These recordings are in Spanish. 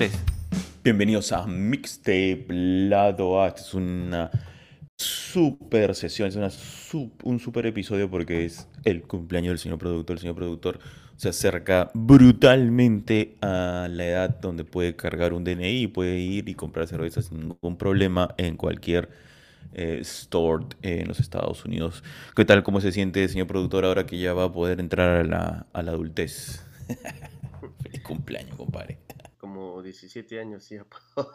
3. Bienvenidos a Mixtape Lado A. Es una super sesión, es un super episodio porque es el cumpleaños del señor productor. El señor productor se acerca brutalmente a la edad donde puede cargar un DNI y puede ir y comprar cerveza sin ningún problema en cualquier eh, store en los Estados Unidos. ¿Qué tal? ¿Cómo se siente, señor productor, ahora que ya va a poder entrar a la, a la adultez? Feliz cumpleaños, compadre. Como 17 años sí puedo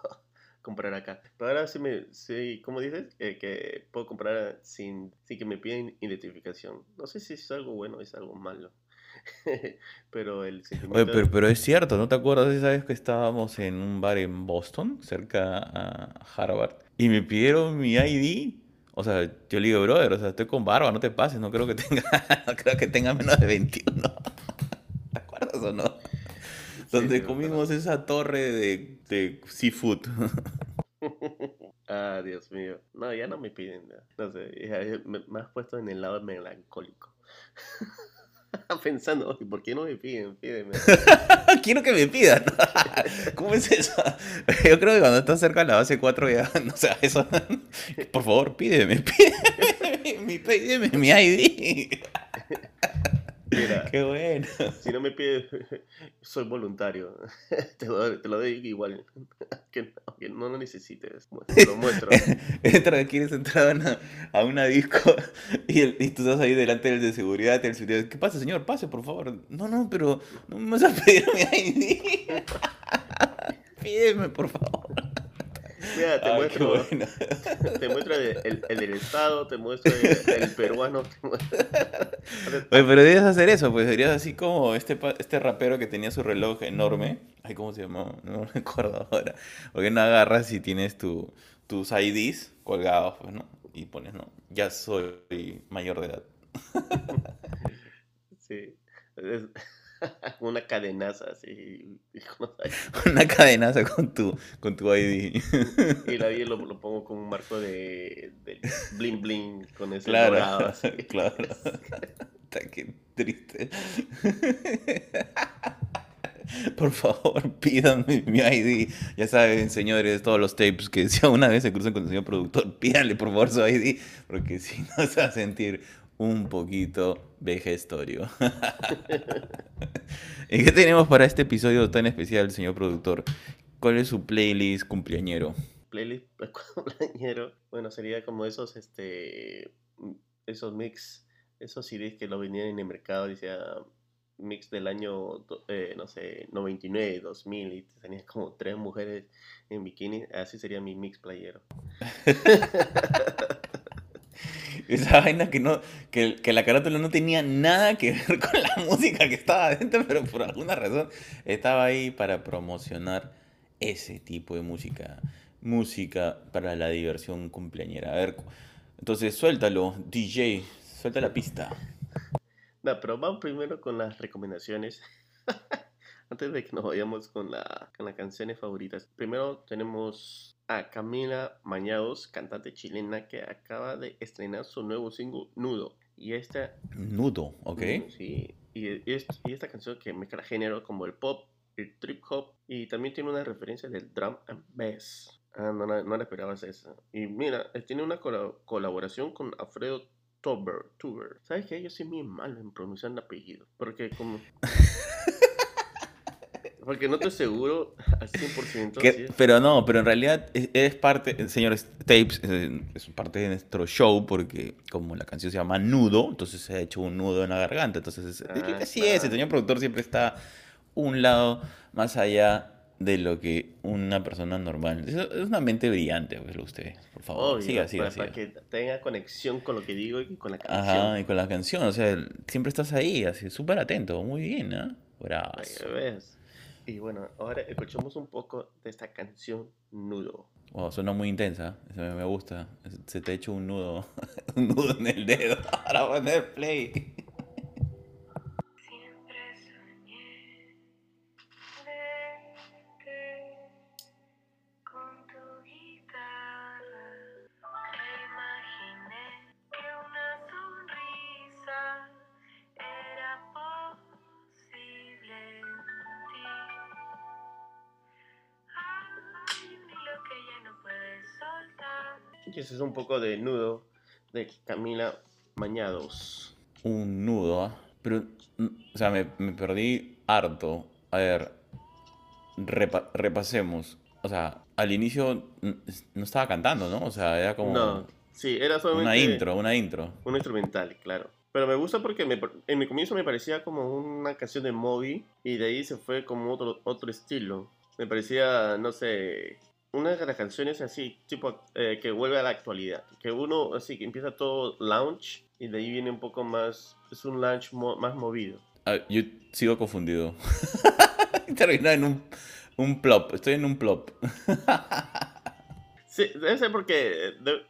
comprar acá. Pero ahora sí me, sí, ¿cómo dices? Eh, que puedo comprar sin, sin que me piden identificación. No sé si es algo bueno o es algo malo. pero el Oye, pero, pero, es cierto, ¿no te acuerdas esa vez que estábamos en un bar en Boston, cerca a Harvard, y me pidieron mi ID? O sea, yo le digo, brother, o sea, estoy con barba, no te pases, no creo que tenga, no creo que tenga menos de 21. ¿Te acuerdas o no? Donde comimos esa torre de, de seafood. ah, Dios mío. No, ya no me piden. No, sé, me, me, has puesto en el lado melancólico. Pensando, ¿por qué no me piden? Pídeme. Quiero que me pidan. ¿Cómo es eso? Yo creo que cuando estás cerca de la base 4 ya, no sé, eso. Por favor, pídeme, pídeme, pídeme mi ID. Mira, Qué bueno. Si no me pides, soy voluntario. Te lo, te lo doy igual. Que no, lo necesites. Te lo muestro. Entra, quieres entrar a una, a una disco y, el, y, tú estás ahí delante del de seguridad. El seguridad ¿Qué pasa, señor? Pase, por favor. No, no, pero no me vas a pedir mi ID. Pídeme, por favor. Mira, te muestro, te muestro el, el, del Estado, te muestro el, peruano. Oye, pero deberías hacer eso, pues serías así como este, este rapero que tenía su reloj enorme. Ay, ¿cómo se llamaba? No me acuerdo ahora. Porque no agarras y tienes tu, tus IDs colgados, pues, ¿no? Y pones, ¿no? Ya soy mayor de edad. Sí. una cadenaza así. una cadenaza con tu, con tu ID. y la ID lo, lo, pongo con un marco de, de bling bling con ese claro, Claro. Qué triste. Por favor, pídanme mi ID. Ya saben, señores, todos los tapes que si una vez se cruzan con el señor productor, pídanle por favor su ID, porque si no se va a sentir un poquito vejestorio. ¿Y qué tenemos para este episodio tan especial, señor productor? ¿Cuál es su playlist cumpleañero? Playlist cumpleañero, bueno, sería como esos, este, esos mix, esos CDs que lo venían en el mercado, decía mix del año, eh, no sé, 99, 2000, y tenías como tres mujeres en bikini, así sería mi mix playero. Esa vaina que no, que, que, la carátula no tenía nada que ver con la música que estaba adentro, pero por alguna razón estaba ahí para promocionar ese tipo de música. Música para la diversión cumpleañera. A ver, entonces suéltalo, DJ, suelta la pista. No, pero vamos primero con las recomendaciones. Antes de que nos vayamos con, la, con las canciones favoritas. Primero tenemos a Camila Mañados, cantante chilena que acaba de estrenar su nuevo single Nudo. Y esta... Nudo, ok. Sí, y, y, esta canción que mezcla género como el pop, el trip hop y también tiene una referencia del drum and bass. Ah, no, no, no la esperabas esa. Y mira, tiene una colaboración con Alfredo Tuber. Tuber. ¿Sabes que Yo soy muy malo en pronunciar el apellido. Porque como... Porque no estoy seguro al 100%. pero no, pero en realidad es, parte, señores, Tapes es, parte de nuestro show porque como la canción se llama Nudo, entonces se ha hecho un nudo en la garganta. Entonces, ah, así es, el señor productor siempre está un lado más allá de lo que una persona normal. Es, una mente brillante, pues, usted, por favor. siga, siga, para, que tenga conexión con lo que digo y con la canción. Ajá, y con la canción, o sea, siempre estás ahí, así, súper atento, muy bien, ¿no? ¿eh? Bravo. Y bueno, ahora escuchamos un poco de esta canción Nudo. Wow, suena muy intensa, me gusta. Se te ha un nudo, un nudo en el dedo para poner play. Ese es un poco de nudo de Camila Mañados. Un nudo, ¿ah? Pero, o sea, me, me perdí harto. A ver, repa- repasemos. O sea, al inicio no estaba cantando, ¿no? O sea, era como No, sí, era solamente una intro, una intro. un instrumental, claro. Pero me gusta porque me- en mi comienzo me parecía como una canción de Moby y de ahí se fue como otro, otro estilo. Me parecía, no sé, una de las canciones así, tipo eh, que vuelve a la actualidad. Que uno así que empieza todo lounge y de ahí viene un poco más, es un lounge mo- más movido. Ah, yo sigo confundido. Terminó en un, un plop. Estoy en un plop. Sí, debe ser porque de-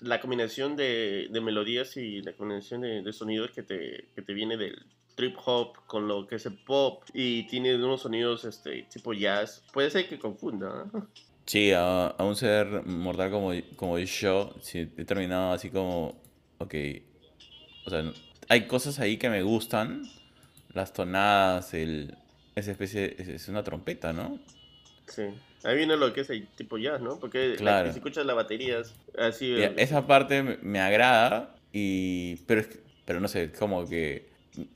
la combinación de, de melodías y la combinación de, de sonidos que te, que te viene del trip hop con lo que es el pop y tiene unos sonidos este tipo jazz, puede ser que confunda. ¿eh? Sí, a, a un ser mortal como, como yo, sí, he terminado así como, ok, o sea, hay cosas ahí que me gustan, las tonadas, el, esa especie, es, es una trompeta, ¿no? Sí. Ahí viene lo que es el tipo jazz, ¿no? Porque la- Claro. si escuchas las baterías, así... Eh, esa parte me, me agrada, y, pero, es pero no sé, como que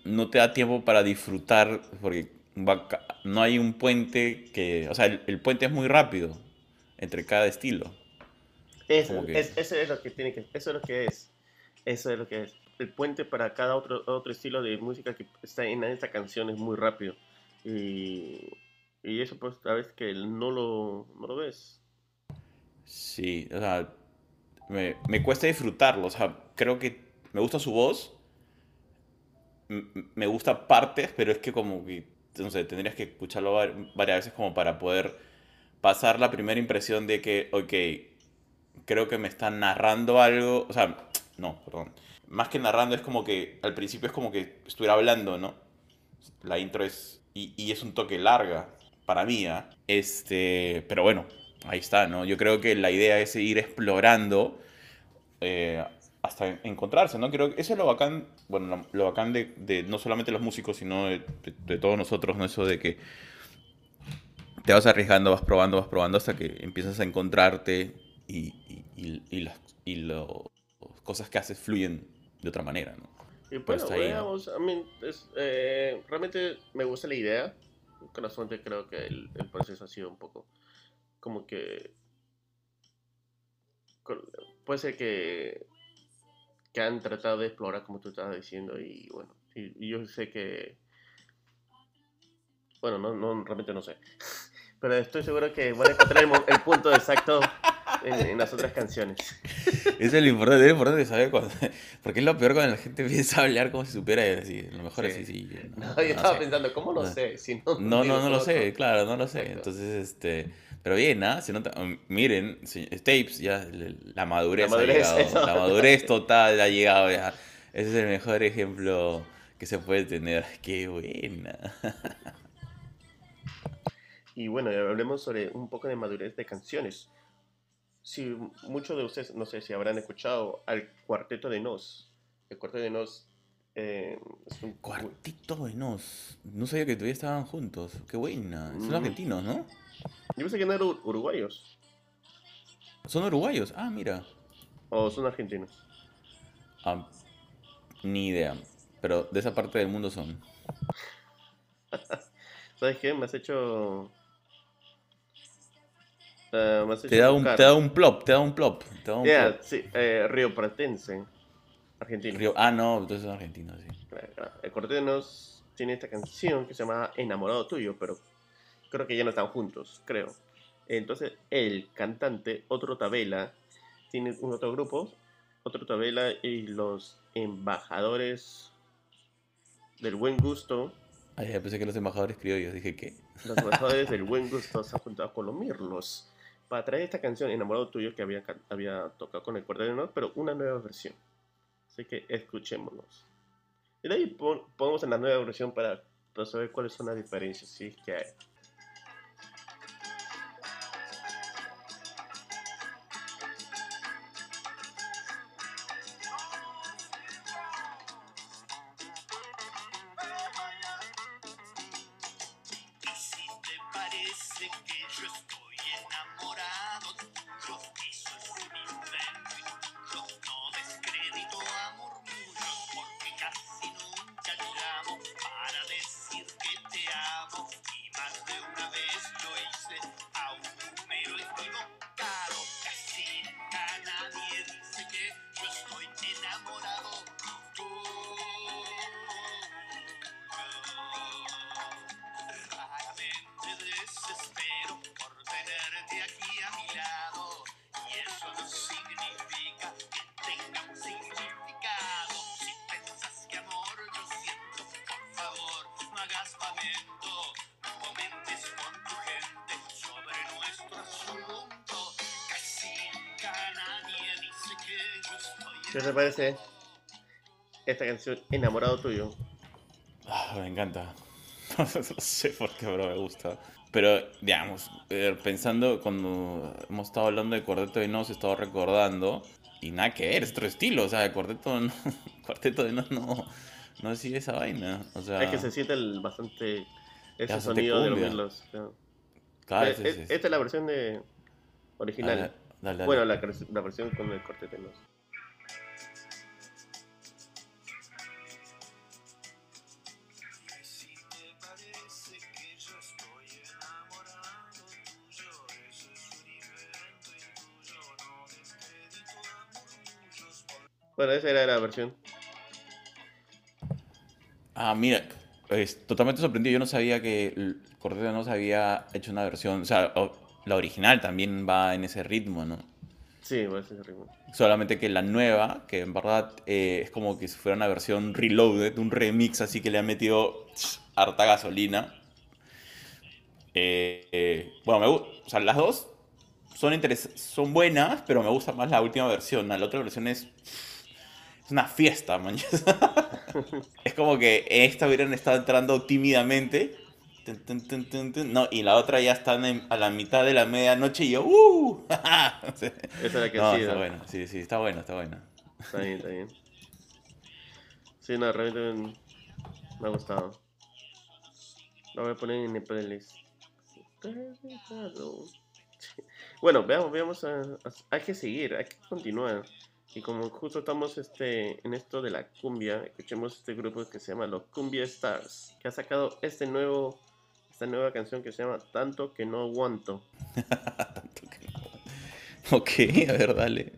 no te da tiempo para disfrutar, porque no hay un puente que, o sea, el, el puente es muy rápido entre cada estilo. que- es- eso es lo que tiene que... Eso es lo que es. Eso es lo que es. El puente para cada otro, otro estilo de música que está en esta canción es muy rápido. Y, y eso pues a veces que no lo, no lo ves. Sí, o sea, me, me cuesta disfrutarlo. O sea, creo que me gusta su voz, me gusta partes, pero es que como que, no sé, tendrías que escucharlo var- varias veces como para poder pasar la primera impresión de que, ok, creo que me están narrando algo. O sea, no, perdón. Más que narrando es como que al principio es como que estuviera hablando, ¿no? La intro es. Y, y es un toque larga para mí, ¿ah? Este. Pero bueno, ahí está, ¿no? Yo creo que la idea es ir explorando eh, hasta encontrarse, ¿no? Creo que eso es lo bacán, bueno, lo, bacán de, no solamente los músicos, sino de todos nosotros, ¿no? Eso de que te vas arriesgando, vas probando, vas probando hasta que empiezas a encontrarte y, y, las y lo- cosas que haces fluyen de otra manera, ¿no? Y Pues bueno, ahí, ¿no? veamos, a mí, es, eh, realmente me gusta la idea. Corazonte creo que el, el proceso ha sido un poco como que con- puede ser que que han tratado de explorar como tú estabas diciendo y bueno y, y yo sé que bueno no, no realmente no sé pero estoy seguro que van a encontrar el, el punto exacto en, en las otras canciones Eso es lo importante, es lo importante saber cuando... Porque es lo peor cuando la gente empieza a hablar como si supiera y así. Lo mejor Sí. así, sí. no, yo estaba sé. pensando cómo lo No. sé si no No, no, no lo sé, claro, no lo sé. Exacto. Entonces, este... Pero bien, ¿ah? Se nota... um, Miren, Tapes, ya la madurez, La madurez, ha llegado. La madurez total ha llegado ya. Ese es el mejor ejemplo que se puede tener. ¡Qué buena! Y bueno, hablemos sobre un poco de madurez de canciones. Si muchos de ustedes, no sé si habrán escuchado al Cuarteto de Nos. El Cuarteto de Nos eh, es un... Cuartito de Nos. No sabía que todavía estaban juntos. ¡Qué buena! Son Mm. argentinos, ¿no? Yo pensé que no eran ur- uruguayos Son uruguayos. Ah, mira. o son argentinos. Ah, ni idea. Pero de esa parte del mundo son. ¿Sabes qué? Me has hecho... eh, me has Te da un, te da un plop, te da un plop. Te da un Yeah, plop. sí, eh, Río Pratense, argentino. Río- ah, no, entonces son argentinos, sí. El Cuarteto de Nos tiene esta canción que se llama Enamorado Tuyo, pero creo que ya no están juntos, creo. Entonces, el cantante, otro Tabela, tiene un otro grupo, otro Tabela y los embajadores del buen gusto, Ay, pensé que los embajadores criollos. Dije, ¿qué? los embajadores del buen gusto se han juntado con los Mirlos para traer esta canción Enamorado Tuyo que había, había tocado con el Cuarteto de Nos, pero una nueva versión. Así que escuchémonos. Y de ahí pon- ponemos en la nueva versión para, para saber cuáles son las diferencias, si es que hay. Parece esta canción Enamorado Tuyo? Ah, me encanta. no sé por qué, pero me gusta. Pero, digamos, eh, pensando cuando hemos estado hablando de Cuarteto de Nos, he estado recordando, y nada que ver, es otro estilo, o sea, el Cuarteto, no, Cuarteto de Nos no, no hacía esa vaina. O sea, Es que se siente el bastante ese Bastante sonido de los cumbia. Claro. vez eh, es- es- Esta es la versión de Dale, original. dale, dale. Bueno, la, la versión con el Cuarteto de Nos. Bueno, esa era la versión. Ah, mira, es totalmente sorprendido. Yo no sabía que de Nos había hecho una versión, o sea, la original también va en ese ritmo, ¿no? Sí, va ser ese ritmo. Solamente que la nueva, que en verdad eh, es como que si fuera una versión reloaded, un remix así que le han metido tss, harta gasolina. Eh, eh, bueno, me gu- o sea, las dos son, son buenas, pero me gusta más la última versión. La otra versión es, es una fiesta, man. es como que esta hubieran estado entrando tímidamente. No, y la otra ya están en- a la mitad de la medianoche y yo, ¡uh! Esa es la que no, está ¿no? bueno, sí, sí, está bueno, está bueno. Está bien, está bien. Sí, no, realmente me ha gustado. Lo voy a poner en el playlist. Bueno, veamos, veamos. a- a- hay que seguir, hay que continuar. Y como justo estamos este, en esto de la cumbia, escuchemos este grupo que se llama Los Cumbia Stars, que ha sacado este nuevo, esta nueva canción que se llama Tanto que no aguanto. Tanto. Ok, a ver, dale.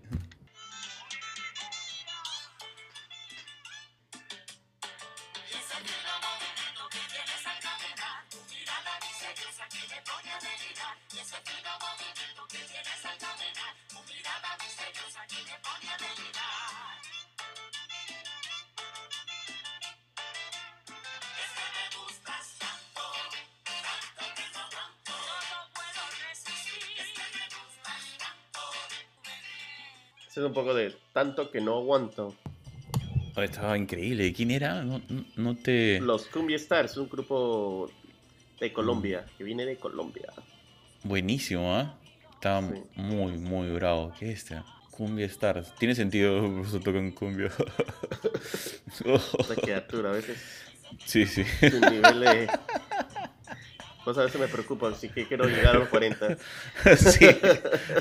Poco de Tanto que no aguanto. Estaba increíble. ¿Quién era? No, no- te. Los Cumbia Stars, un grupo de Colombia, que viene de Colombia. Buenísimo, ¿ah? Estaba Sí. muy, muy bravo. ¿Qué es este? Cumbia Stars. Tiene sentido, por eso tocan cumbia. Esta criatura, a veces sí, sí. su nivel de... Pues a veces me preocupa, así que quiero llegar a los 40. sí.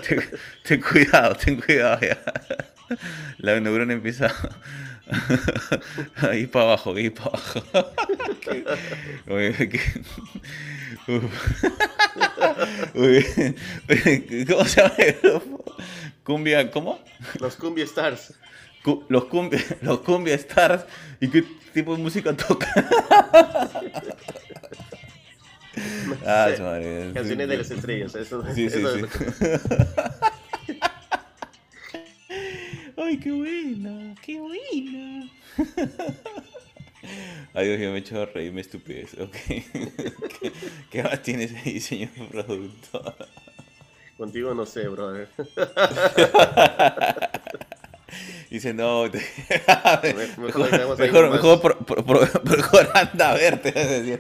Ten, ten cuidado, ten cuidado ya. La neurona empieza a ir para abajo, a ir para abajo. Oye, ¿Cómo se llama el grupo? Cumbia, ¿cómo? Los Cumbia Stars. Cu- los, cumbia, los cumbia stars. ¿Y qué tipo de música toca? ah, madre. Canciones de las estrellas. Eso, Sí, eso sí. es- Ay, qué buena, qué buena. Ay, Dios mío, me he hecho reír, me estupidez. Ok. ¿Qué, qué más tienes ahí, señor productor? Contigo no sé, brother. Dice, no, te- mejor mejor, mejor, mejor, mejor anda a verte.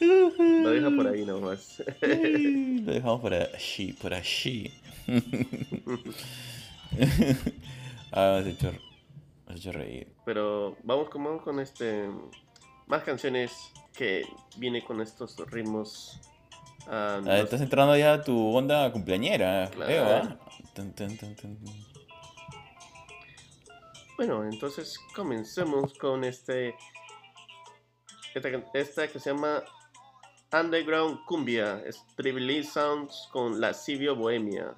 Lo deja por ahí nomás. Lo dejamos por allí, por allí. ah, has hecho, has hecho reír. Pero vamos con, vamos con este... Más canciones que viene con estos ritmos. ah, Ah, los- estás entrando ya a tu onda cumpleañera, Claro. tun. Bueno, entonces comencemos con este. Esta, que se llama Underground Cumbia. Es Tribally Sounds con Lascivio Bohemia.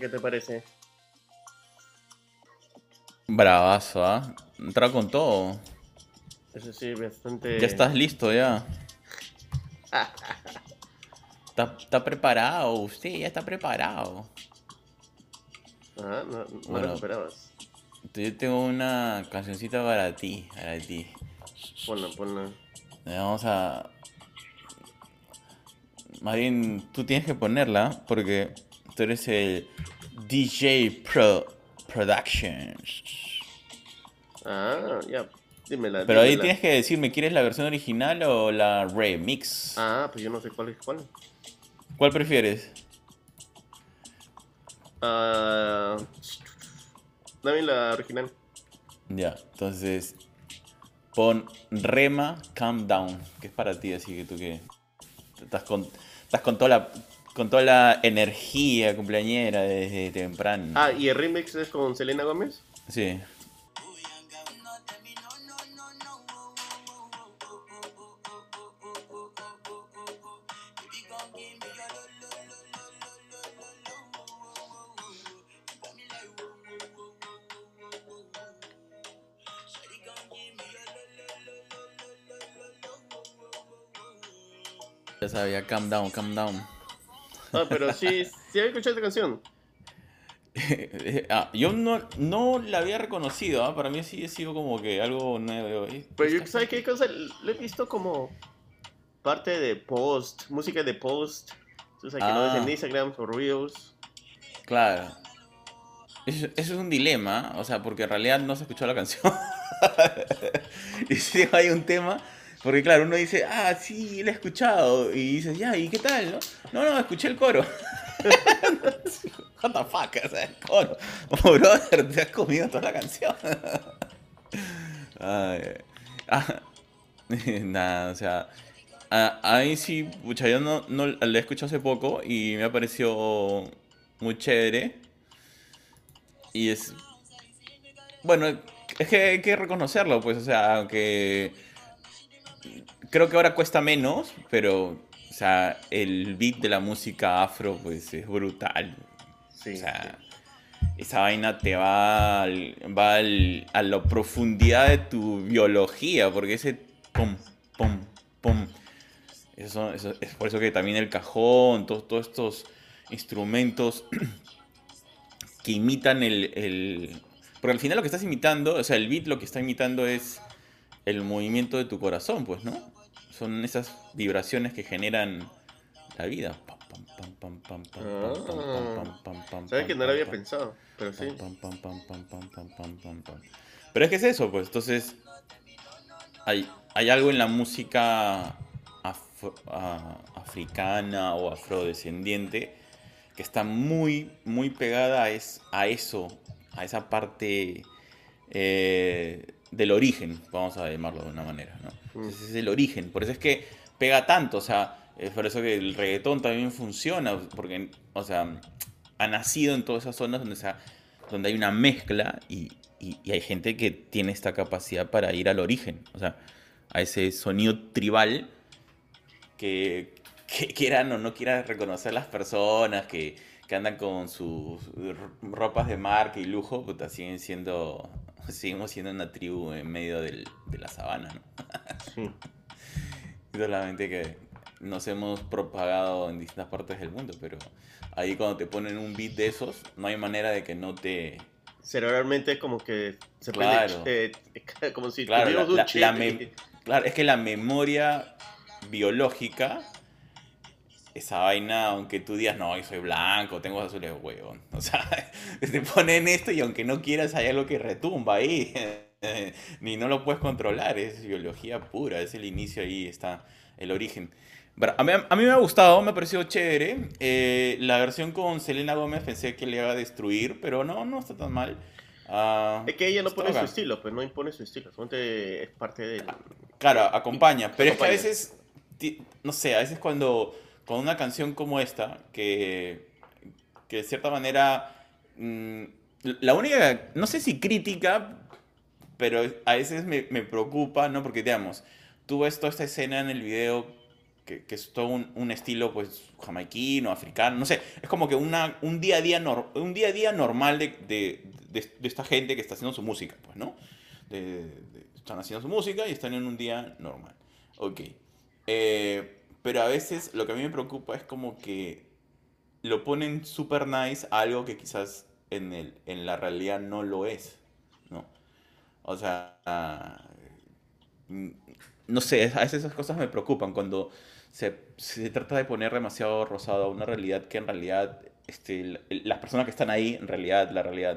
Qué te parece? Bravazo, ¿ah? Entra con todo. Eso sí, bastante. Ya estás listo, ya. Está, está preparado, usted ya está preparado. Ah, no, no Bueno. lo esperabas. Yo tengo una cancioncita para ti, para ti. Ponla, ponla. Vamos a... Más bien, tú tienes que ponerla porque tú eres el DJ Pro Productions. Ah, ya. Dímela. Pero ahí tienes que decirme, ¿quieres la versión original o la remix? Ah, pues yo no sé cuál es cuál. ¿Cuál prefieres? Ah. Dame la original. Ya, entonces pon Rema Calm Down, que es para ti, así que tú que estás con, estás con toda la con toda la energía cumpleañera desde temprano. Ah, y el remix es con Selena Gómez. Sí. Ya sabía, calm down, calm down. Ah, pero sí, sí había escuchado esta canción. Ah, yo no, no la había reconocido, ¿ah? para mí sí ha sido como que algo nuevo. Eh, Pero yo, ¿sabes qué cosa? Lo he visto como parte de post, música de post. Tú sabes que no Ah. es en Instagram o Reels. Claro. Eso, eso es un dilema, o sea, porque en realidad no se escuchó la canción. y si hay un tema, porque claro, uno dice, ah, sí, la he escuchado. Y dices, ya, ¿y qué tal? No, no, no escuché el coro. What the fuck, o sea, el coro. Oh, brother, te has comido toda la canción. Ay, ah, nada, o sea, a, a mí sí, pucha, yo no, no la he escuchado hace poco y me ha parecido muy chévere. Y es. Bueno, es que hay que reconocerlo, pues, o sea, aunque. Creo que ahora cuesta menos, pero. O sea, el beat de la música afro, pues, es brutal. Sí. O sea, esa vaina te va, al- va al- a la profundidad de tu biología, porque ese pum, pum, pum. Eso, eso- es por eso que también el cajón, todos, todos estos instrumentos que imitan el, el- Porque al final lo que estás imitando, o sea, el beat lo que está imitando es el movimiento de tu corazón, pues, ¿no? Son esas vibraciones que generan la vida. Sabes que no lo había pensado, pero sí. Pero es que es eso, pues. Entonces, hay, hay algo en la música africana o afrodescendiente que está muy, muy pegada a, es, a eso, a esa parte del origen, vamos a llamarlo de una manera, ¿no? Mm. Ese es el origen, por eso es que pega tanto, o sea, es por eso que el reggaetón también funciona, porque, o sea, ha nacido en todas esas zonas donde, se ha- donde hay una mezcla y, y- y hay gente que tiene esta capacidad para ir al origen, o sea, a ese sonido tribal que, que quieran o no quieran reconocer las personas que, que andan con sus ropas de marca y lujo, puta, siguen siendo, seguimos siendo una tribu en medio del- de la sabana, ¿no? Sí. Solamente que nos hemos propagado en distintas partes del mundo, pero ahí cuando te ponen un beat de esos, no hay manera de que no te... Cerebralmente como que se Claro. prende, eh, como si Claro, la- un la- la Claro, es que la memoria biológica, esa vaina, aunque tú digas, no, yo soy blanco, tengo azules, huevón. O sea, te ponen esto y aunque no quieras, hay algo que retumba ahí. Ni no lo puedes controlar, es biología pura, es el inicio ahí, está el origen. A mí, a mí me ha gustado, me ha parecido chévere. Eh, la versión con Selena Gómez pensé que le iba a destruir, pero no, no está tan mal. Ah, Es que ella no pone su bacán. estilo, pues no impone su estilo, solamente es parte de... Claro, acompaña. Pero es que a Acompaña. veces, no sé, a veces cuando con una canción como esta, que, que de cierta manera, mm, la única, no sé si crítica, pero a veces me, me preocupa, ¿no? Porque, digamos, tú ves toda esta escena en el video que, es todo un, un estilo pues jamaiquino, africano, no sé, es como que una, un, día a día nor- un día a día normal de, de, de- esta gente que está haciendo su música, pues, ¿no? Están haciendo su música y están en un día normal. Ok. Eh, pero a veces lo que a mí me preocupa es como que lo ponen super nice a algo que quizás en, el, en la realidad no lo es, ¿no? O sea, mm, no sé, a veces esas cosas me preocupan cuando se, se trata de poner demasiado rosado a una realidad que en realidad este, las personas que están ahí, en realidad, la realidad,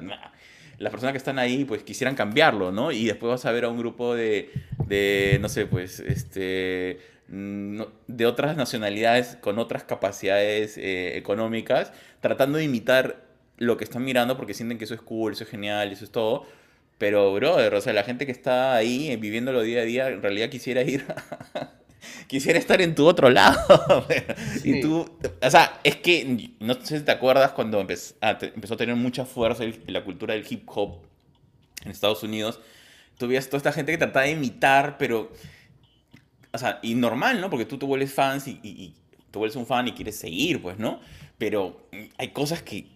las personas que están ahí pues quisieran cambiarlo, ¿no? Y después vas a ver a un grupo de, de no sé, pues, este, de otras nacionalidades con otras capacidades eh, económicas, tratando de imitar lo que están mirando porque sienten que eso es cool, eso es genial, eso es todo. Pero, brother, o sea, la gente que está ahí eh, viviéndolo día a día, en realidad quisiera ir, quisiera estar en tu otro lado. Y Sí. tú, o sea, es que, no sé si te acuerdas cuando empezó a, te- empezó a tener mucha fuerza el- la cultura del hip hop en Estados Unidos. Tú toda esta gente que trataba de imitar, pero, o sea, y normal, ¿no? Porque tú te vuelves fans y, y, y te vuelves un fan y quieres seguir, pues, ¿no? Pero hay cosas que,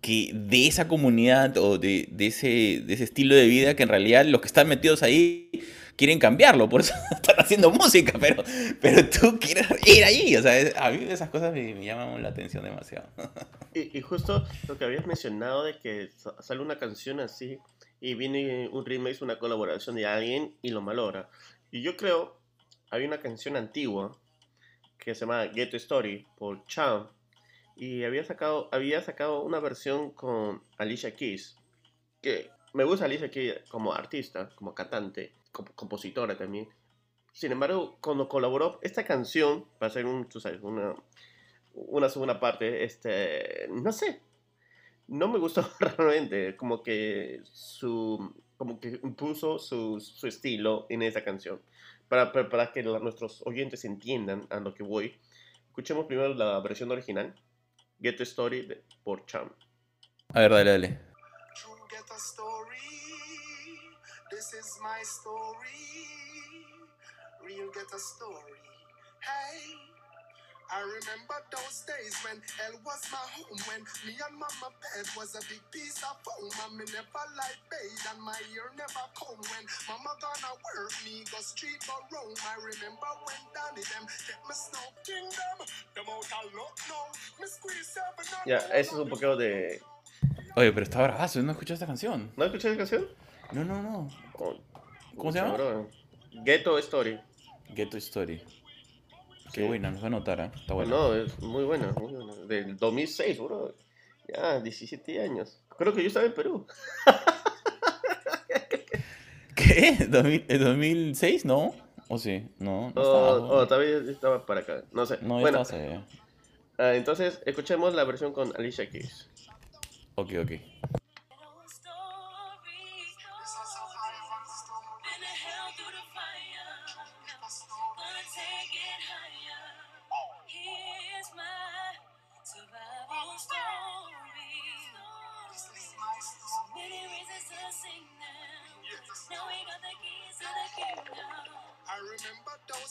que de esa comunidad o de, de ese, de ese estilo de vida que en realidad los que están metidos ahí quieren cambiarlo, por eso están haciendo música, pero, pero tú quieres ir ahí. O sea, es- a mí esas cosas me, me llaman la atención demasiado. Y, y justo lo que habías mencionado de que sa- sale una canción así y viene un remix, una colaboración de alguien y lo malora. Y yo creo, hay una canción antigua que se llama Get Story por Cham y había sacado, había sacado una versión con Alicia Keys que me gusta Alicia Keys como artista, como cantante, como compositora también. Sin embargo, cuando colaboró esta canción para hacer un, tú sabes, una, una segunda parte, este, no sé, no me gustó realmente, como que su, como que impuso su, su estilo en esa canción. Para, para, para que la- nuestros oyentes entiendan a lo que voy, escuchemos primero la versión original, Get the Story de, por Cham. A ver, dale, dale. True get a story. This is my story. Real get a story. Hey. I remember those days when hell was my home, when me and mama bed was a big piece of foam, and me never like bathe, and my ear never comb. When mama gonna work, me go street go roam. I remember when Danny them get me snow kingdom, them out a look now. Me squeeze seven and Ya, ese es un poquito de... Oye, pero está bravazo, ¿no escuchas esta canción? ¿No escuchaste la canción? No, no, no. Oh, ¿Cómo se llama? bro. Ghetto Story. Get to Story. Qué buena, nos va a notar, ¿eh? Está buena. No, es muy buena, muy buena. Del 2006, bro. Ya, 17 años. Creo que yo estaba en Perú. ¿Qué? ¿2000 eh, ¿2006? ¿No? ¿O sí? No, no O estaba. oh, todavía estaba para acá. No sé. No, bueno, estaba ah, entonces escuchemos la versión con Alicia Keys. Ok, ok.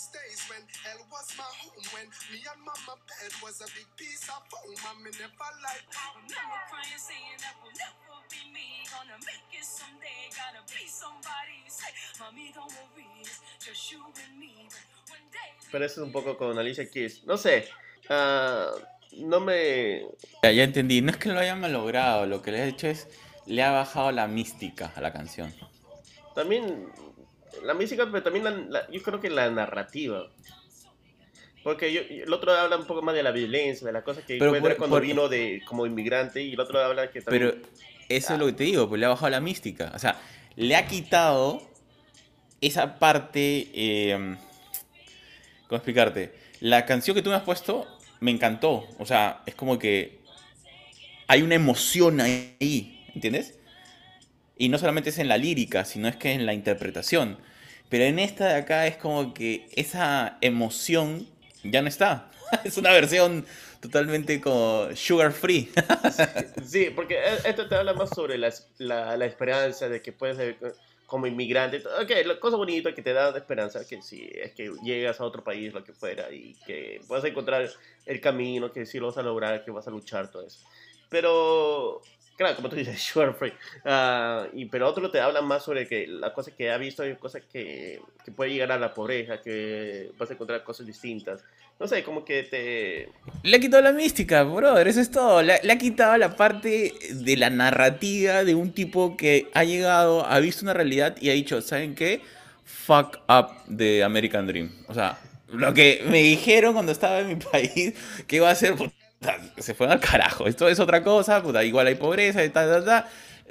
Those days when hell was my home, when me and mama bed was a big piece of foam, and me never like Remember crying, saying that will never be me. Gonna make it someday. Gotta be somebody. Say, mommy, don't worry, it's just you and me. But one day. Pero eso es un poco con Alicia Keys. No sé. ah, no me. Ya, ya entendí. No es que lo haya malogrado, lo que le ha hecho es. Le ha bajado la mística a la canción. También. La música, pero también la- la- yo creo que la narrativa. Porque yo, el otro habla un poco más de la violencia, de las cosas que Pero por- cuando por- vino de como inmigrante, y el otro habla que Pero también. eso es lo que te digo, pues le ha bajado la mística. O sea, le ha quitado esa parte. eh, ¿Cómo explicarte? La canción que tú me has puesto me encantó. O sea, es como que hay una emoción ahí, ¿entiendes? Y no solamente es en la lírica, sino es que en la interpretación. Pero en esta de acá es como que esa emoción ya no está. Es una versión totalmente como sugar free. Sí, porque e- esto te habla más sobre la, la, la esperanza de que puedes eh, como inmigrante, ok, la cosa bonita que te da de esperanza, que si es que llegas a otro país, lo que fuera, y que a encontrar el camino, que sí lo vas a lograr, que vas a luchar, todo eso. Pero, claro, como tú dices, sure, free. Ah, y, pero otro te habla más sobre que las cosas que ha visto, cosas que, que puede llegar a la pobreza, que vas a encontrar cosas distintas. No sé, como que te... Le ha quitado la mística, brother, eso es todo. Le, le ha quitado la parte de la narrativa de un tipo que ha llegado, ha visto una realidad y ha dicho, ¿saben qué? Fuck up de American Dream. O sea, lo que me dijeron cuando estaba en mi país que iba a ser, se fue al carajo. Esto es otra cosa, puta, igual hay pobreza y.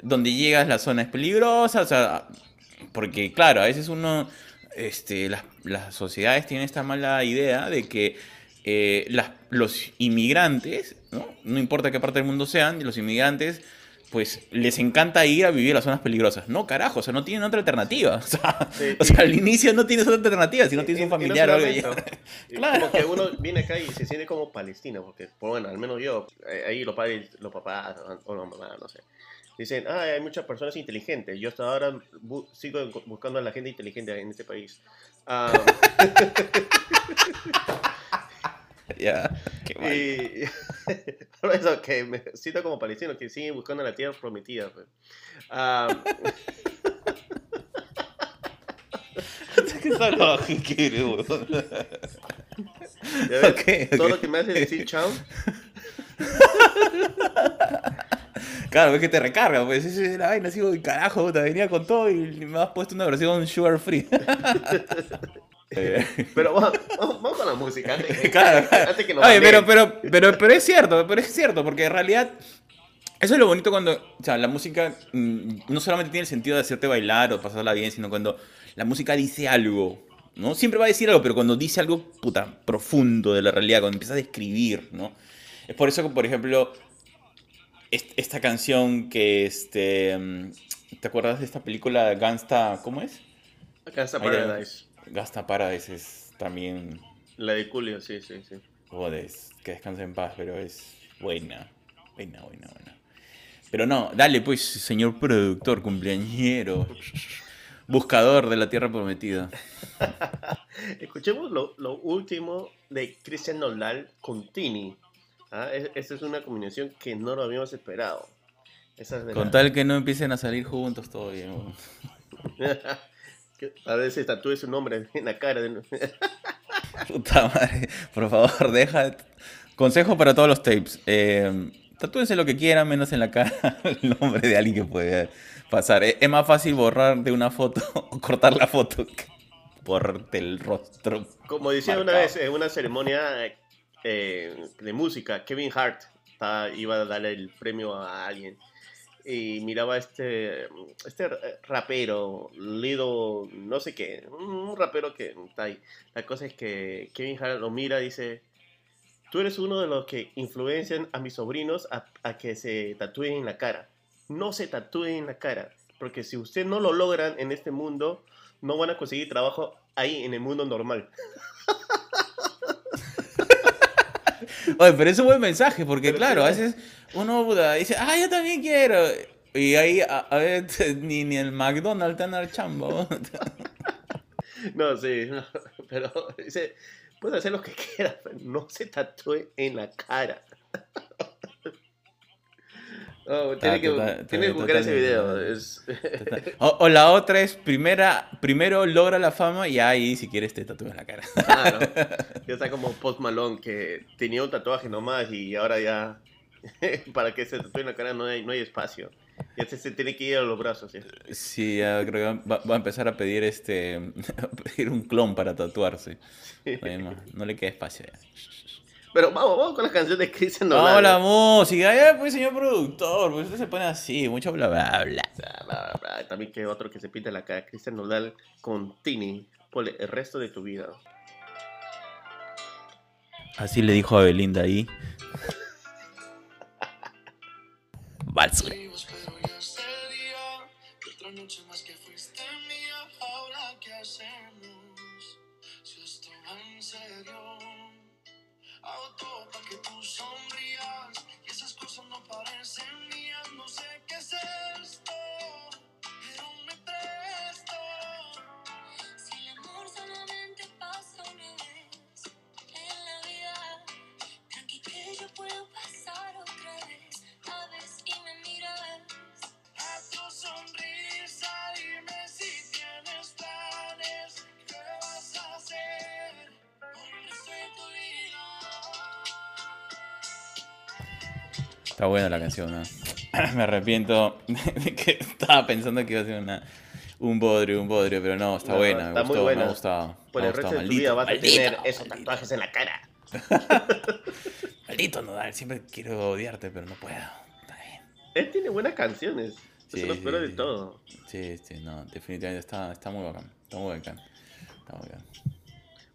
Donde llegas la zona es peligrosa, o sea, porque claro, a veces uno, este, las, las sociedades tienen esta mala idea de que eh, las- los inmigrantes, ¿no? no importa qué parte del mundo sean, los inmigrantes, pues les encanta ir a vivir a las zonas peligrosas. No, carajo, o sea, no tienen otra alternativa. O sea, Sí, o sea al inicio no tienes otra alternativa, si no tienes y- un y no familiar o algo. solamente, y Claro. Como que uno viene acá y se siente como palestino, porque, bueno, al menos yo, eh, ahí los padres, los papás o la mamá, no sé, dicen, ah, hay muchas personas inteligentes. Yo hasta ahora bu- sigo buscando a la gente inteligente en este país. Ah, Ya, qué y por eso que me siento como palestino, que siguen buscando la tierra prometida. pues. Ya ves, Ok, Todo ok. lo que me hace decir chao. Claro, es que te recarga, pues esa es la vaina, uy, carajo, puta, venía con todo y me has puesto una versión sugar free. Eh, Pero vamos, vamos- con la música. Antes que, claro, antes que nos Oye, pero, pero, pero, pero es cierto, pero es cierto, porque en realidad eso es lo bonito cuando, o sea, la música mm, no solamente tiene el sentido de hacerte bailar o pasarla bien, sino cuando la música dice algo, ¿no? Siempre va a decir algo, pero cuando dice algo, puta, profundo de la realidad, cuando empieza a describir, ¿no? Es por eso que, por ejemplo, est- esta canción que, este, mm, ¿te acuerdas de esta película Gangsta, ¿cómo es? Ya- Paradise. Gangsta Paradise también La de Julio, sí, sí, sí. Jodes, que descanse en paz, pero es buena. Buena, buena, buena. Pero no, dale pues, señor productor, cumpleañero. Buscador de la tierra prometida. Escuchemos lo, lo último de Cristian Nodal con Tini. Ah, es- Esta es una combinación que no lo habíamos esperado. Esa es de Con la- tal que no empiecen a salir juntos. Que a veces tatúe su nombre en la cara. de- Puta madre, por favor, deja. Consejo para todos los tapes. Eh, tatúense lo que quieran, menos en la cara el nombre de alguien que puede pasar. Es, es más fácil borrar de una foto o cortar la foto que borrarte el rostro. Como decía una vez en una ceremonia eh, de música, Kevin Hart estaba- iba a darle el premio a alguien. Y miraba este, este rapero, Lido, no sé qué, un rapero que está ahí. La cosa es que Kevin Hart lo mira y dice, tú eres uno de los que influencian a mis sobrinos a, a que se tatúen en la cara. No se tatúen en la cara, porque si usted no lo logran en este mundo, no van a conseguir trabajo ahí en el mundo normal. Oye, pero es un buen mensaje, porque Pero claro, a veces uno puta, dice, ah, yo también quiero. Y ahí, a, a ni, ni el McDonald's te anda al chambo. No, sí, no, pero dice, puedes hacer lo que quieras, pero no se tatúe en la cara. Tiene Ah, que, total- tiene que total- buscar ese video. Es, O, o la otra es, primera, primero logra la fama y ahí, si quieres, te tatúas la cara. claro, ya está como Post Malone que tenía un tatuaje nomás y ahora ya para que se tatúe en la cara no hay, no hay espacio. Ya se, se tiene que ir a los brazos. ¿sí? Sí, ya creo que va, va a empezar a pedir este a pedir un clon para tatuarse. No le queda espacio ya. Pero vamos, vamos con la canción de Christian Vamos Nodal. la música, ya pues señor productor, pues usted se pone así, mucho bla bla bla. Ah, bla, bla, bla. También que otro que se pinta la cara, Cristian Nodal con Tini por el resto de tu vida. Así le dijo a Belinda ahí. Basura. Y esas cosas no parecen mías. No sé qué Está buena la canción, ¿no? Me arrepiento de que estaba pensando que iba a ser una, un bodrio, un bodrio, pero no, está No, buena, está me muy gustó, buena. me ha gustado. Por me el resto gustado, de tu vida vas a tener maldito, esos tatuajes en la cara. Maldito Nodal, siempre quiero odiarte, pero no puedo. Está bien. Él tiene buenas canciones. Sí, Eso es lo sí, peor de sí. todo. Sí, sí, no, definitivamente está, está muy bacán. Está muy bacán. Está muy bacán.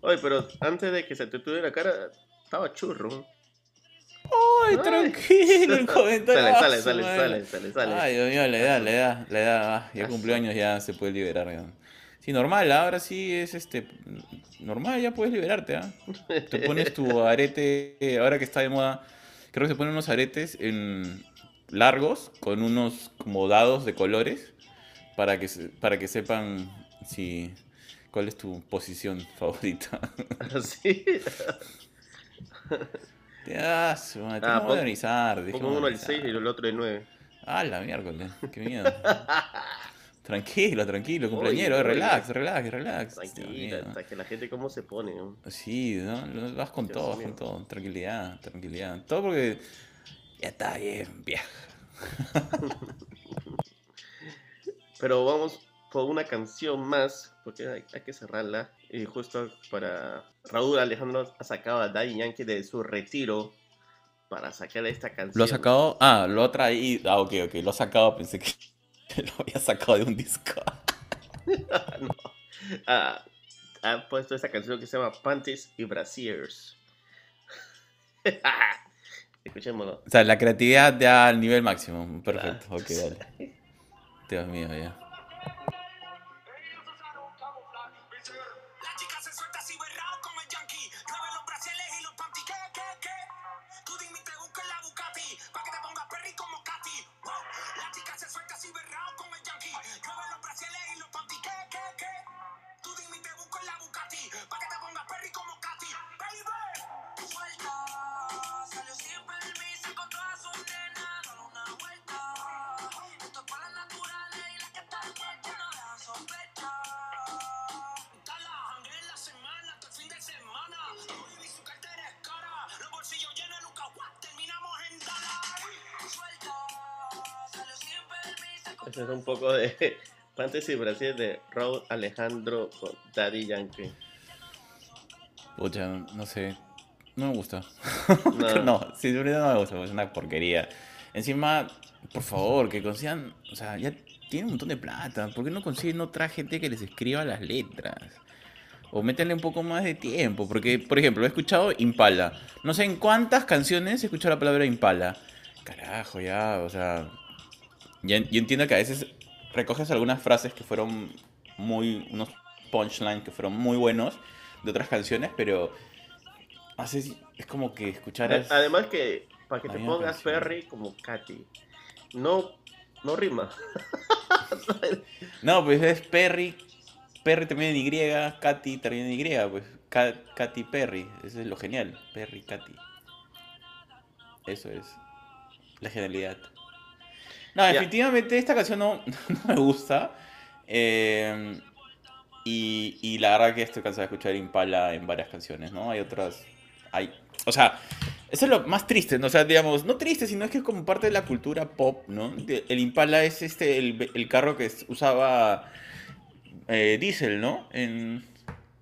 Oye, pero antes de que se te tuviera la cara, estaba churro. Ay, tranquilo, el comentario. Sale, sale, Ah, sale, sale, sale, sale. Ay, Dios mío, la edad, la edad, la edad. ah, ya Ah, cumplió años, ya se puede liberar. ya. Sí, normal, ahora sí es este. Normal, ya puedes liberarte, ¿ah? Te pones tu arete, eh, ahora que está de moda, creo que se ponen unos aretes en largos con unos como dados de colores para que, se- para que sepan si cuál es tu posición favorita. Así. Ya, su madre, Ah, tengo pon- dejemos Pongo uno al modernizar. 6 y el otro al 9. Ah, la miércoles, qué miedo. tranquilo, tranquilo, compañero, Oye, oye. relax, relax, relax. Dios Tranquila, hasta que la gente cómo se pone. ¿no? Sí, ¿no? Lo- Vas con Dios todo, vas mío. con todo. Tranquilidad, tranquilidad. Todo porque ya está bien, vieja. Pero vamos por una canción más, porque hay, hay que cerrarla. Y justo para Raúl Alejandro ha sacado a Daddy Yankee de su retiro para sacar esta canción. ¿Lo ha sacado? Ah, lo ha traído. Ah, ok, ok. Lo ha sacado, pensé que lo había sacado de un disco. No. Ah, ha puesto esta canción que se llama Panties y Brasiers. Escuchémoslo. O sea, la creatividad ya al nivel máximo. Perfecto, ok, dale. Dios mío, ya. Panties y Brasiers de Raúl Alejandro con Daddy Yankee. Pucha, no sé. No me gusta. No. no, verdad no me gusta. Es una porquería. Encima, por favor, que consigan. O sea, ya tienen un montón de plata. ¿Por qué no consiguen otra gente que les escriba las letras? O métanle un poco más de tiempo. Porque, por ejemplo, he escuchado Impala. No sé en cuántas canciones he escuchado la palabra Impala. Carajo, ya, o sea. Ya, yo entiendo que a veces recoges algunas frases que fueron muy. unos punchlines que fueron muy buenos de otras canciones, pero. Hace, es como que escucharas. Además que para que te pongas canción. Perry como Katy. No, no rima. No, pues es Perry. Perry termina en Y, Katy termina en Y, pues Ka- Katy Perry. Eso es lo genial. Perry, Katy. Eso es. La genialidad. No, Ya. definitivamente esta canción no, no me gusta. Eh, y, y la verdad que estoy cansado de escuchar Impala en varias canciones, ¿no? Hay otras. Hay. O sea, eso es lo más triste, ¿no? O sea, digamos, no triste, sino es que es como parte de la cultura pop, ¿no? El Impala es este, el, el carro que usaba eh, Diesel, ¿no? En,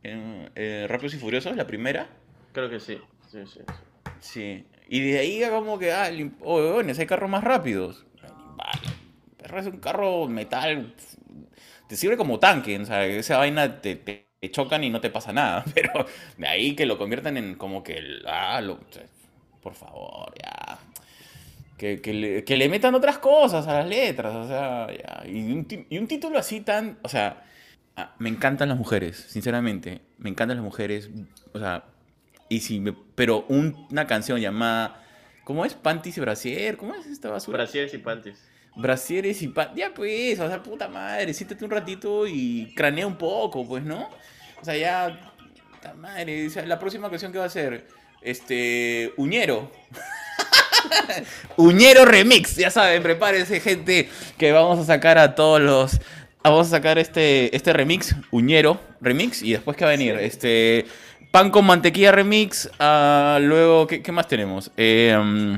en eh, Rápidos y Furiosos, la primera. Creo que sí. Sí, sí, sí. Sí. Y de ahí como que, ah, el oh, bueno, hay carros más rápidos. Es un carro metal. Te sirve como tanque, o sea, esa vaina te, te- chocan y no te pasa nada. Pero de ahí que lo conviertan en como que, ah, por favor, ya. Que, le, metan otras cosas a las letras, o sea, ya. Y un, título así tan, o sea, ah, me encantan las mujeres, sinceramente, me encantan las mujeres, o sea, y si me, pero un- una canción llamada, ¿cómo es? Panties y Brasier, ¿cómo es esta basura? Brasieres y panties. Brasieres y pa... Ya pues, o sea, puta madre, siéntate un ratito y cranea un poco, pues, ¿no? O sea, ya... Puta madre, o sea, la próxima canción que va a ser, este... Uñero. Uñero Remix, ya saben, prepárense gente, que vamos a sacar a todos los... Vamos a sacar este, este remix, Uñero Remix, y después qué va a venir, este... Pan con mantequilla remix, ah, luego, ¿qué, qué más tenemos? Eh, mm,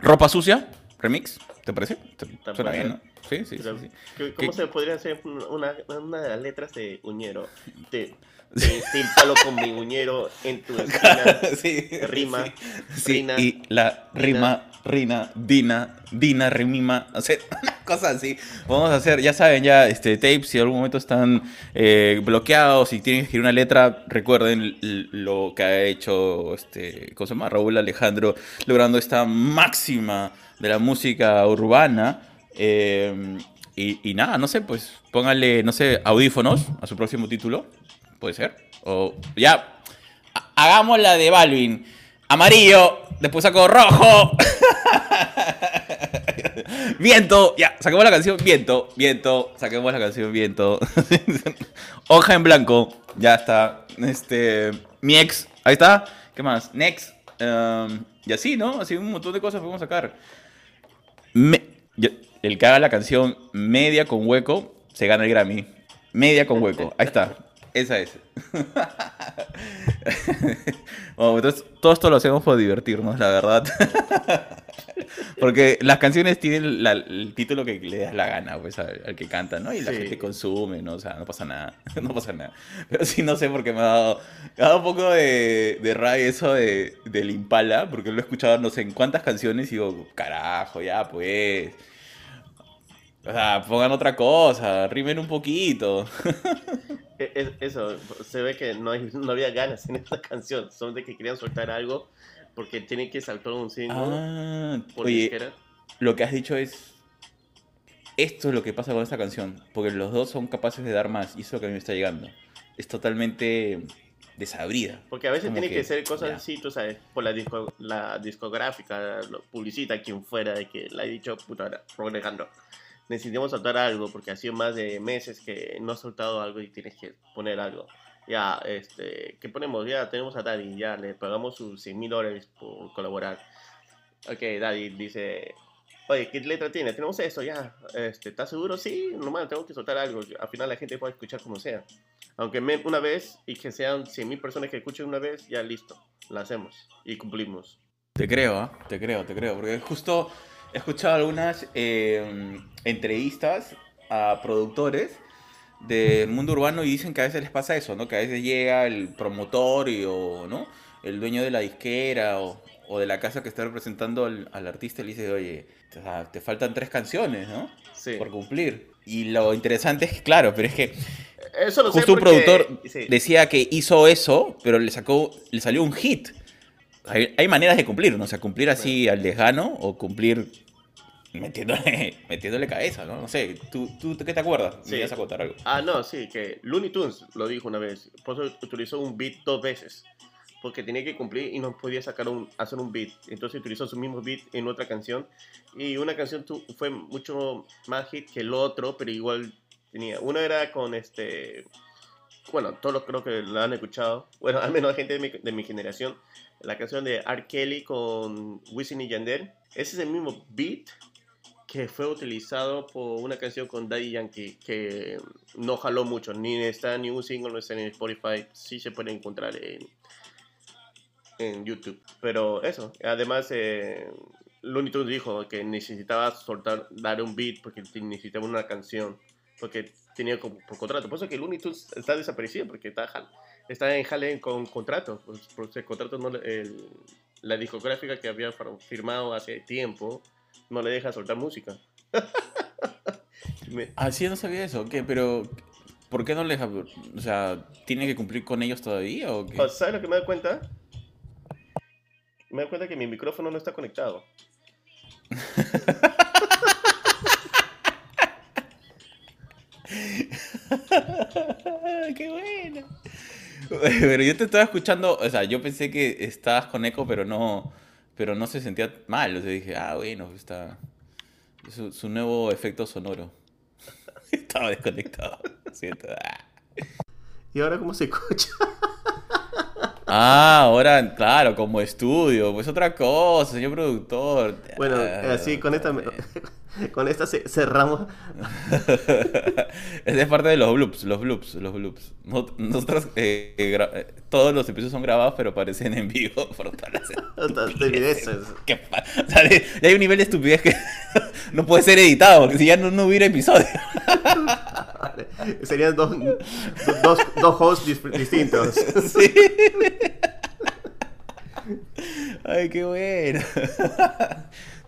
Ropa sucia, remix, ¿te parece? ¿Te- Suena bien, ¿no? Sí, sí, Pero, sí. sí. ¿qué- ¿Cómo ¿Qué- se podría hacer una, una de las letras de Uñero? Te, te, te impalo con mi Uñero en tu esquina. sí, rima, sí, rina, y la rima, rina, dina, dina, rimima, o sea, una cosa así. Vamos a hacer, ya saben, ya, este, tapes, si en algún momento están eh, bloqueados y tienen que escribir una letra, recuerden lo que ha hecho, este, ¿cómo se llama? Raúl Alejandro, logrando esta máxima de la música urbana. eh, y, nada, no sé, pues pónganle, no sé, audífonos a su próximo título. Puede ser. O ya, ha- hagamos la de Balvin. Amarillo, después saco rojo. Viento, ya, saquemos la canción Viento, Viento, saquemos la canción Viento. Hoja en blanco, ya está. Este, mi ex, ahí está. ¿Qué más? Next. um, y así, ¿no? Así un montón de cosas podemos sacar. Me- yo- el que haga la canción media con hueco se gana el Grammy. Media con hueco. Ahí está. Esa es. Bueno, entonces, todo esto lo hacemos por divertirnos, la verdad. Porque las canciones tienen la- el título que le das la gana, pues, al, al que canta, ¿no? Y la Sí. gente consume, ¿no? O sea, no pasa nada. No pasa nada. Pero sí, no sé por qué me ha dado, me ha dado un poco de, de rabia eso de, del Impala, porque lo he escuchado no sé en cuántas canciones y digo, carajo, ya, pues. O sea, pongan otra cosa, rimen un poquito. E- es- Eso, se ve que no, hay, no había ganas en esta canción, son de que querían soltar algo porque tienen que saltar un single Ah, por oye, disquera. lo que has dicho es. Esto es lo que pasa con esta canción. Porque los dos son capaces de dar más. Y eso es lo que a mí me está llegando. Es totalmente desabrida. Porque a veces tiene que, que, ser cosas ya. así, tú sabes, por la, disco- la discográfica, lo publicita quien fuera, de que le ha dicho, puta, Alejandro, necesitamos soltar algo, porque ha sido más de meses que no has soltado algo y tienes que poner algo. Ya, este, ¿qué ponemos? Ya tenemos a Daddy, ya le pagamos sus 100 mil dólares por colaborar. Ok, Daddy dice, oye, ¿qué letra tiene? Tenemos eso, ya, este, ¿estás seguro? Sí, normal, tengo que soltar algo. Al final la gente puede escuchar como sea. Aunque me- una vez y que sean 100.000 personas que escuchen una vez, ya listo, la hacemos y cumplimos. Te creo, ¿ah? Te creo, te creo. Porque justo he escuchado algunas eh, entrevistas a productores del mundo urbano y dicen que a veces les pasa eso, ¿no? Que a veces llega el promotor y, o, ¿no? El dueño de la disquera o, o de la casa que está representando al, al artista y le dice, oye, te faltan tres canciones, ¿no? Sí. Por cumplir. Y lo interesante es que, claro, pero es que Eso lo sé justo un porque- productor sí. decía que hizo eso, pero le sacó, le salió un hit. Hay, hay maneras de cumplir, ¿no? O sea, cumplir así al lejano o cumplir metiéndole, metiéndole cabeza, ¿no? No sé, ¿tú, tú qué te acuerdas? Sí. Me ibas a contar algo. Ah, no, sí, que Looney Tunes lo dijo una vez. Por eso utilizó un beat dos veces. Porque tenía que cumplir y no podía sacar un, hacer un beat. Entonces utilizó su mismo beat en otra canción. Y una canción tu- fue mucho más hit que el otro, pero igual tenía. Una era con este. Bueno, todos creo que la han escuchado. Bueno, al menos gente de mi, de mi generación. La canción de R. Kelly con Wisin y Yandel. Ese es el mismo beat que fue utilizado por una canción con Daddy Yankee que no jaló mucho, ni está ni un single, no está en Spotify, sí se puede encontrar en, en YouTube. Pero eso, además eh, Looney Tunes dijo que necesitaba soltar, dar un beat porque necesitaba una canción, porque tenía como por contrato. Por eso que Looney Tunes está desaparecido, porque está, está en jale con contrato, porque el contrato no, el- la discográfica que había firmado hace tiempo no le deja soltar música. Me- Ah, sí, no sabía eso. ¿Qué? Pero, ¿por qué no le deja? O sea, ¿tiene que cumplir con ellos todavía o qué? ¿Sabes lo que me doy cuenta? Me doy cuenta que mi micrófono no está conectado. ¡Qué bueno! Pero yo te estaba escuchando, o sea, yo pensé que estabas con eco, pero no, pero no se sentía mal. O sea, dije, ah, bueno, está. Es su, su nuevo efecto sonoro. Estaba desconectado. Siento. ah. ¿Y ahora cómo se escucha? Ah, ahora, claro, como estudio, pues otra cosa, señor productor. Bueno, Ah, así con esta, con esta ce- cerramos. Esa es parte de los bloops, los bloops, los bloops. No- Nosotros, eh, eh, eh, todos los episodios son grabados, pero aparecen en vivo por todas las estupideces. ¿Qué pa- o sea, de- ya hay un nivel de estupidez que no puede ser editado, porque si ya no, no hubiera episodio. Serían dos, dos, dos hosts dis- distintos. Sí. Ay, qué bueno.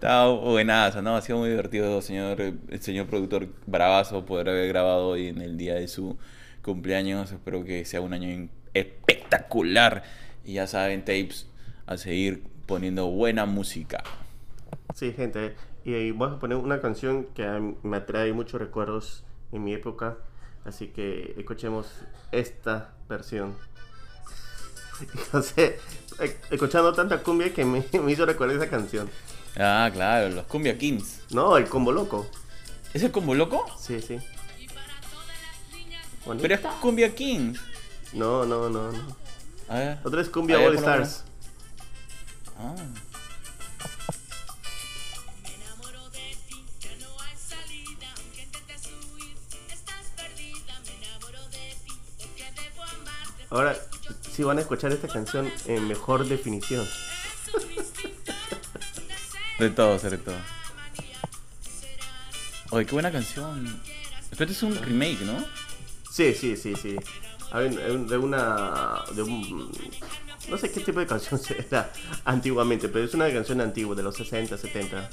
Estaba buenazo, ¿no? Ha sido muy divertido, señor, el señor productor bravazo, poder haber grabado hoy en el día de su cumpleaños. Espero que sea un año espectacular. Y ya saben, tapes, a seguir poniendo buena música. Sí, gente. Y vamos a poner una canción que me atrae muchos recuerdos en mi época. Así que escuchemos esta versión. Eh, escuchando tanta cumbia que me, me hizo recordar esa canción. Ah, claro, los Cumbia Kings. No, el combo loco. ¿Es el combo loco? Sí, sí. Pero es Bonita. Cumbia Kings. No, no, no, no. A ver. Otra es Cumbia All. Stars. Ah. Ahora, si van a escuchar esta canción en mejor definición. De todo, de todo. Oye, qué buena canción. Espérate, es un remake, ¿no? Sí, sí, sí, sí. De una. de un. No sé qué tipo de canción era antiguamente, pero es una canción antigua, de los 60, 70.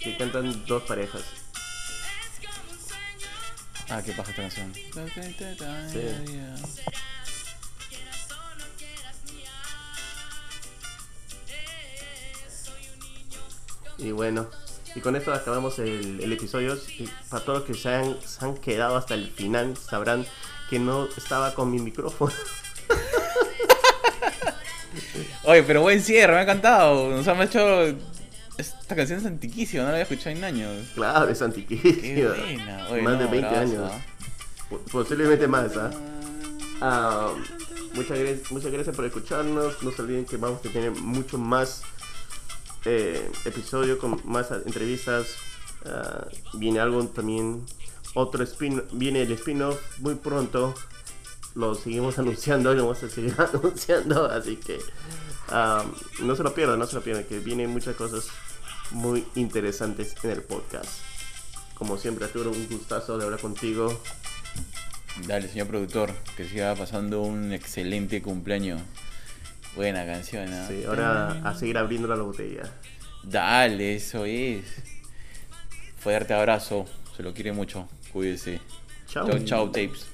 Que cantan dos parejas. Ah, qué paja esta canción. Y bueno, y con esto acabamos el, el episodio. Y para todos los que se han, se han quedado hasta el final, sabrán que no estaba con mi micrófono. Oye, pero buen cierre, me ha encantado. Nos han hecho. Esta canción es antiquísima, no la había escuchado en años. Claro, es antiquísima. Oye, Más de no, 20 bravazo, años. ¿ah? Po- Posiblemente más, ¿ah? Ah, muchas, gracias, muchas gracias por escucharnos. No se olviden que vamos a tener mucho más eh, episodios con más entrevistas. Ah, viene algo también, otro spin, viene el spin-off muy pronto. Lo seguimos anunciando y lo vamos a seguir anunciando. Así que ah, no se lo pierdan, no se lo pierdan, que vienen muchas cosas muy interesantes en el podcast. Como siempre, Arturo, un gustazo de hablar contigo. Dale, señor productor, que siga pasando un excelente cumpleaños. Buena canción, ¿ah? Sí, ahora a seguir abriendo la botella. Dale, eso es. Fuerte abrazo, se lo quiere mucho. Cuídese. Chao. Chau, chau, tapes.